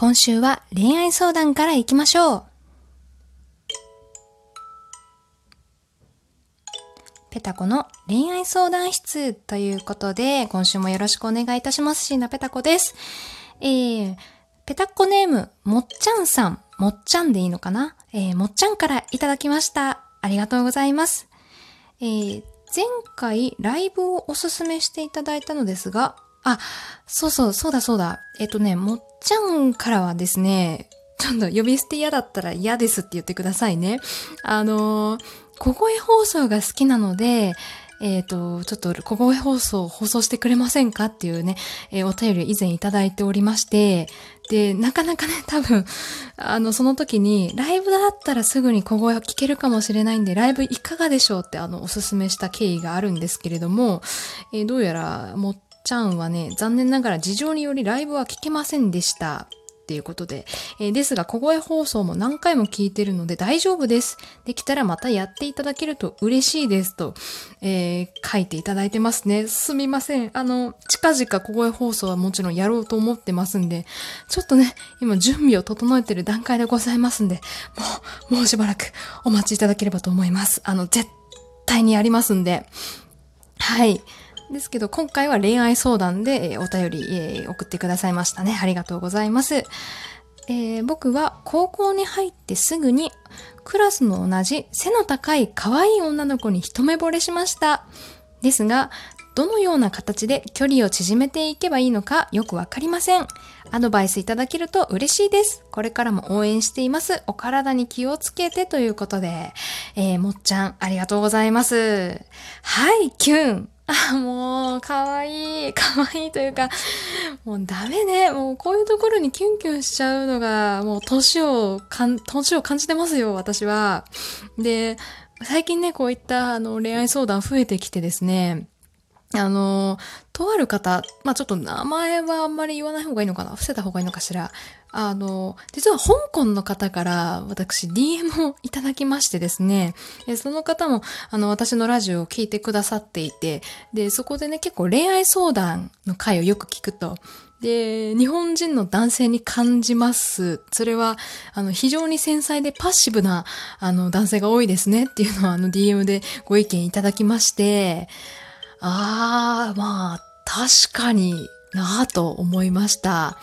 今週は恋愛相談から行きましょう。ペタコの恋愛相談室ということで、今週もよろしくお願いいたします。椎名ペタコです。えー、ペタコネーム、もっちゃんさん、もっちゃんでいいのかな？えー、もっちゃんからいただきました。ありがとうございます。えー、前回ライブをおすすめしていただいたのですが、あ、そうそう、そうだそうだ。えっとね、もっちゃんからはですね、ちょっと呼び捨て嫌だったら嫌ですって言ってくださいね。あのー、小声放送が好きなので、えっ、ー、と、ちょっと小声放送を放送してくれませんかっていうね、えー、お便り以前いただいておりまして、で、なかなかね、多分、あの、その時に、ライブだったらすぐに小声を聞けるかもしれないんで、ライブいかがでしょうって、あの、おすすめした経緯があるんですけれども、えー、どうやら、もっちゃんはね、残念ながら事情によりライブは聞けませんでした。っていうことで、えー、ですが、小声放送も何回も聞いてるので大丈夫です。できたらまたやっていただけると嬉しいですと、えー、書いていただいてますね。すみません。あの、近々小声放送はもちろんやろうと思ってますんで、ちょっとね、今準備を整えてる段階でございますんで、もう、もうしばらくお待ちいただければと思います。あの、絶対にやりますんで、はい。ですけど、今回は恋愛相談で、お便り、送ってくださいましたね。ありがとうございます。えー、僕は高校に入ってすぐにクラスの同じ背の高い可愛い女の子に一目惚れしました。ですが、どのような形で距離を縮めていけばいいのかよくわかりません。アドバイスいただけると嬉しいです。これからも応援しています。お体に気をつけてということで、えー、もっちゃん、ありがとうございます。はい、キュン。あ、もう、かわいい。かわいいというか、もうダメね。もうこういうところにキュンキュンしちゃうのが、もう年をかん、年を感じてますよ、私は。で、最近ね、こういったあの恋愛相談増えてきてですね、あの、とある方、まあちょっと名前はあんまり言わない方がいいのかな伏せた方がいいのかしら。あの、実は香港の方から私 DM をいただきましてですね、その方もあの私のラジオを聞いてくださっていて、で、そこでね結構恋愛相談の回をよく聞くと、で、日本人の男性に感じます。それは、あの、非常に繊細でパッシブな、あの、男性が多いですねっていうのをあの DM でご意見いただきまして、ああ、まあ、確かになぁと思いました。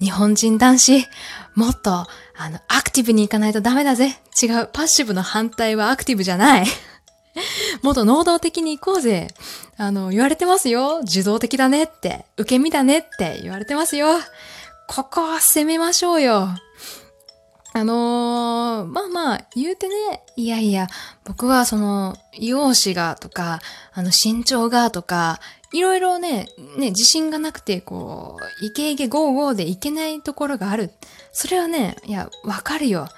日本人男子、もっと、あの、アクティブに行かないとダメだぜ。違う。パッシブの反対はアクティブじゃない。もっと能動的に行こうぜ。あの、言われてますよ。受動的だねって。受け身だねって言われてますよ。ここは攻めましょうよ。あのー、まあまあ、言うてね、いやいや、僕はその、容姿がとか、あの、身長がとか、いろいろね、ね、自信がなくて、こう、イケイケゴーゴーでいけないところがある。それはね、いや、わかるよ。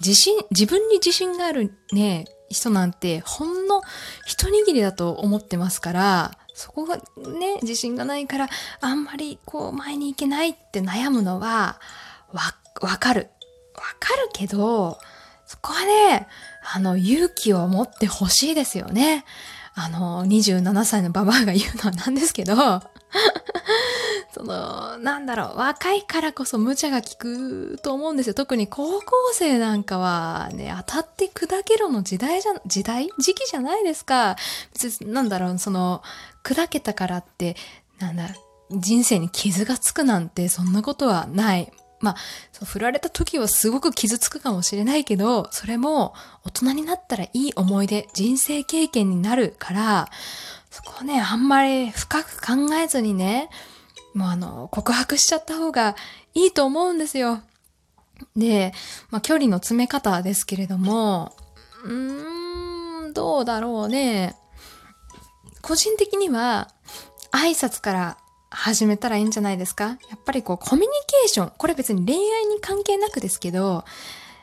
自信、自分に自信があるね、人なんて、ほんの一握りだと思ってますから、そこがね、自信がないから、あんまりこう、前に行けないって悩むのは、わ、わかる。わかるけど、そこはね、あの、勇気を持ってほしいですよね。あの、27歳のババアが言うのはなんですけど、その、なんだろう、若いからこそ無茶が効くと思うんですよ。特に高校生なんかはね、当たって砕けろの時代じゃ、時代？時期じゃないですか。なんだろう、その、砕けたからって、なんだ、人生に傷がつくなんてそんなことはない。まあ、振られた時はすごく傷つくかもしれないけど、それも大人になったらいい思い出、人生経験になるから、そこはね、あんまり深く考えずにね、もうあの、告白しちゃった方がいいと思うんですよ。で、まあ、距離の詰め方ですけれども、うーん、どうだろうね。個人的には、挨拶から始めたらいいんじゃないですか？やっぱりこう、コミュニケーション。これ別に恋愛に関係なくですけど、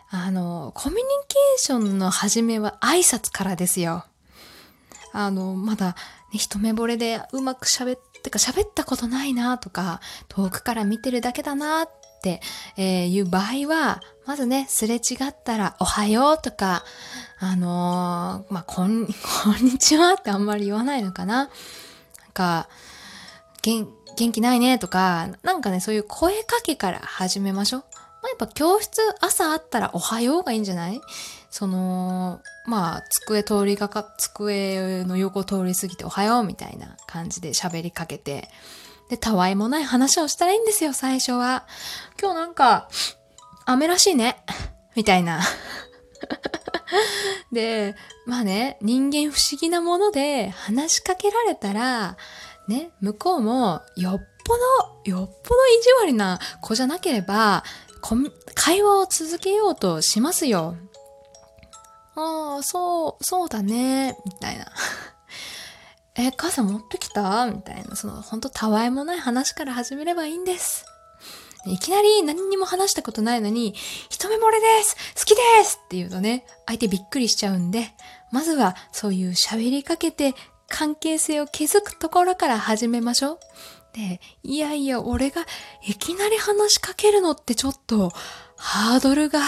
あの、コミュニケーションの始めは挨拶からですよ。あの、まだ、ね、一目惚れでうまく喋って、か喋ったことないなとか、遠くから見てるだけだなって、え、いう場合は、まずね、すれ違ったら、おはようとか、あのー、まあ、こん、こんにちはってあんまり言わないのかな。なんか、元元気ないねとか、なんかね、そういう声かけから始めましょう。まあ、やっぱ教室朝あったらおはようがいいんじゃない？その、まあ、机通りがか、机の横通り過ぎておはようみたいな感じで喋りかけて、で、たわいもない話をしたらいいんですよ、最初は。今日なんか、雨らしいね。みたいな。で、まあね、人間不思議なもので話しかけられたら、ね、向こうもよっぽど、よっぽど意地悪な子じゃなければ、会話を続けようとしますよ。ああ、そう、そうだね、みたいな。え、傘持ってきた？みたいな、その、ほんとたわいもない話から始めればいいんです。いきなり何にも話したことないのに、一目惚れです好きですって言うとね、相手びっくりしちゃうんで、まずはそういう喋りかけて関係性を築くところから始めましょう。で、いやいや、俺がいきなり話しかけるのってちょっと、ハードルが、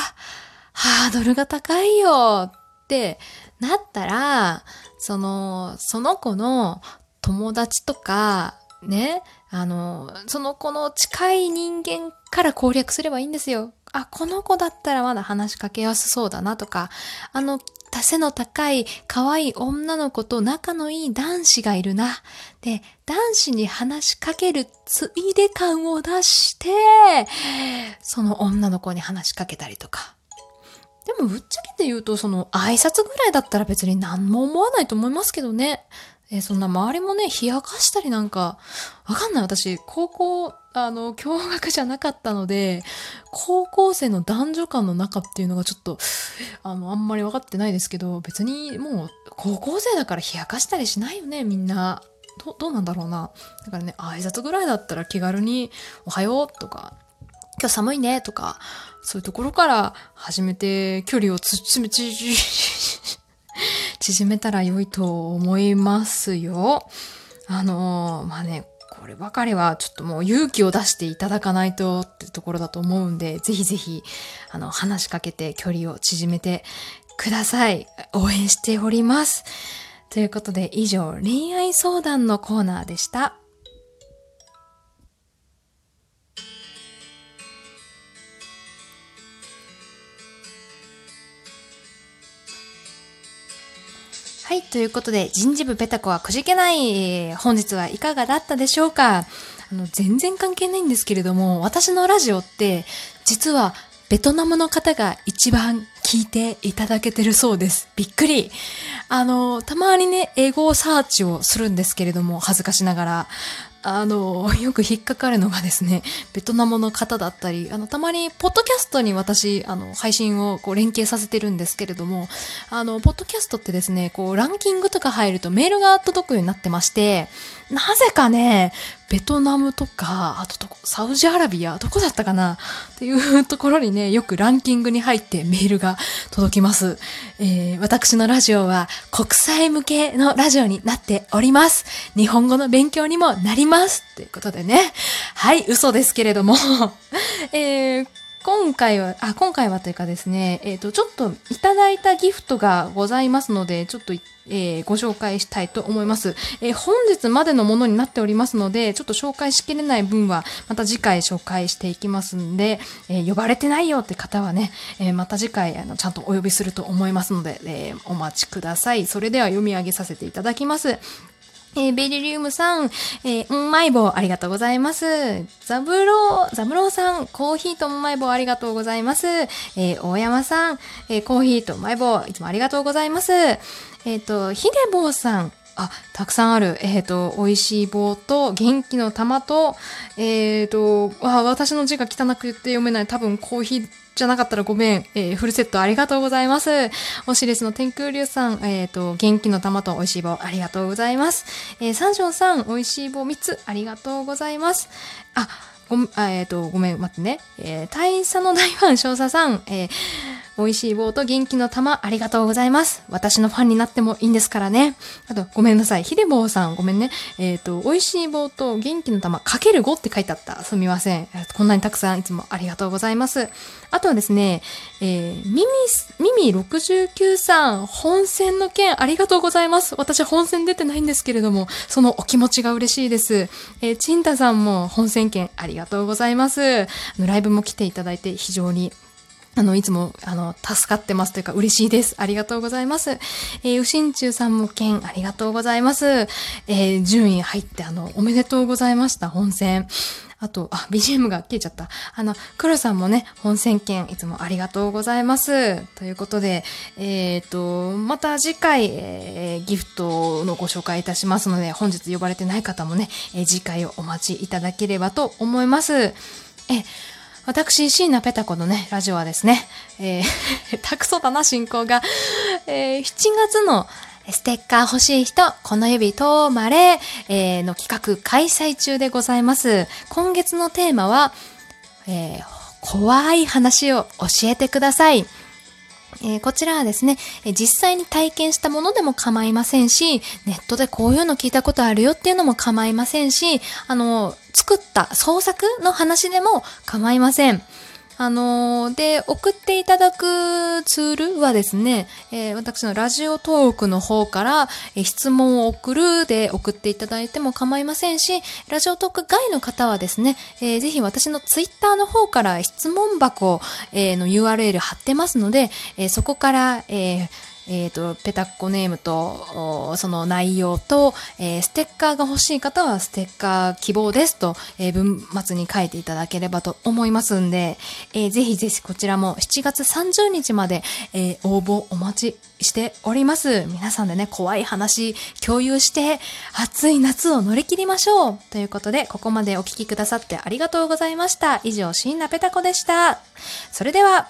ハードルが高いよってなったら、その、その子の友達とか、ね、あの、その子の近い人間から攻略すればいいんですよ。あ、この子だったらまだ話しかけやすそうだなとか、あの、背の高い可愛い女の子と仲のいい男子がいるな。で、男子に話しかけるついで感を出して、その女の子に話しかけたりとか。でもぶっちゃけて言うと、その挨拶ぐらいだったら別に何も思わないと思いますけどね。えー、そんな周りもね、冷やかしたりなんか、わかんない。私、高校、あの、共学じゃなかったので、高校生の男女間の中っていうのがちょっと、あの、あんまり分かってないですけど、別にもう、高校生だから冷やかしたりしないよね、みんな。どどうなんだろうな。だからね、挨拶ぐらいだったら気軽に、おはようとか、今日寒いねとか、そういうところから始めて距離をつちめち、縮めたら良いと思いますよ。あのー、まあね、こればかりはちょっともう勇気を出していただかないとってところだと思うんで、ぜひぜひ、あの、話しかけて距離を縮めてください。応援しております。ということで、以上、恋愛相談のコーナーでした。はい、ということで、人事部ペタコはくじけない、本日はいかがだったでしょうか？あの、全然関係ないんですけれども、私のラジオって、実は、ベトナムの方が一番聞いていただけてるそうです。びっくり。あの、たまにね、英語サーチをするんですけれども、恥ずかしながら。あの、よく引っかかるのがですね、ベトナムの方だったり、あの、たまに、ポッドキャストに私、あの、配信をこう連携させてるんですけれども、あの、ポッドキャストってですね、こう、ランキングとか入るとメールが届くようになってまして、なぜかね、ベトナムとか、あとサウジアラビア、どこだったかな？っていうところにね、よくランキングに入ってメールが届きます。えー、私のラジオは国際向けのラジオになっております。日本語の勉強にもなります。ということでね。はい、嘘ですけれども。えー今回は、あ、今回はというかですね、えっ、ー、と、ちょっといただいたギフトがございますので、ちょっと、えー、ご紹介したいと思います。えー、本日までのものになっておりますので、ちょっと紹介しきれない分は、また次回紹介していきますんで、え呼ばれてないよって方はね、えまた次回、あの、ちゃんとお呼びすると思いますので、えお待ちください。それでは読み上げさせていただきます。えー、ベリリウムさん、えー、うんまい棒ありがとうございます。ザブロー、ザブローさん、コーヒーとうんまい棒ありがとうございます。えー、大山さん、えー、コーヒーとうまい棒いつもありがとうございます。えっ、ー、と、ひでぼうさん、あ、たくさんある。えっ、ー、と、美味しい棒と、元気の玉と、えっ、ー、と、あ、私の字が汚く言って読めない。多分コーヒーじゃなかったらごめん。えー、フルセットありがとうございます。おしレスの天空流さん、えっ、ー、と、元気の玉と美味しい棒ありがとうございます。えー、三条さん、美味しい棒3つありがとうございます。あ、ごえっ、ー、と、ごめん、待ってね。えー、大佐の大ファン少佐さん、えー、美味しい棒と元気の玉ありがとうございます。私のファンになってもいいんですからね。あと、ごめんなさい。ひでぼうさん、ごめんね。えっ、ー、と、美味しい棒と元気の玉かける5って書いてあった。すみません。こんなにたくさんいつもありがとうございます。あとはですね、えー、ミミ、ミミ69さん、本戦の件ありがとうございます。私本戦出てないんですけれども、そのお気持ちが嬉しいです。えー、チンタさんも本戦券ありがとうございます。あのライブも来ていただいて非常にあの、いつも、あの、助かってますというか嬉しいです。ありがとうございます。えー、うしんちゅうさんも券ありがとうございます。えー、順位入って、あの、おめでとうございました、本戦。あと、あ、BGM が消えちゃった。あの、黒さんもね、本選券いつもありがとうございます。ということで、えっ、ー、と、また次回、えー、ギフトのご紹介いたしますので、本日呼ばれてない方もね、えー、次回をお待ちいただければと思います。え、私、椎名ペタ子のね、ラジオはですね、えー、たくそだな、進行が。えー、7月のステッカー欲しい人、この指とまれ、えー、の企画開催中でございます。今月のテーマは、えー、怖い話を教えてください。えー、こちらはですね、え実際に体験したものでも構いませんし、ネットでこういうの聞いたことあるよっていうのも構いませんし、あの、作った創作の話でも構いません。あのー、で、送っていただくツールはですね、えー、私のラジオトークの方から、えー、質問を送るで送っていただいても構いませんし、ラジオトーク外の方はですね、えー、ぜひ私のツイッターの方から質問箱、えー、の URL 貼ってますので、えー、そこから、えーえっ、ー、と、ペタッコネームと、その内容と、えー、ステッカーが欲しい方はステッカー希望ですと、えー、文末に書いていただければと思いますんで、えー、ぜひぜひこちらも7月30日まで、えー、応募お待ちしております。皆さんでね、怖い話共有して、暑い夏を乗り切りましょうということで、ここまでお聴きくださってありがとうございました。以上、椎名ペタコでした。それでは、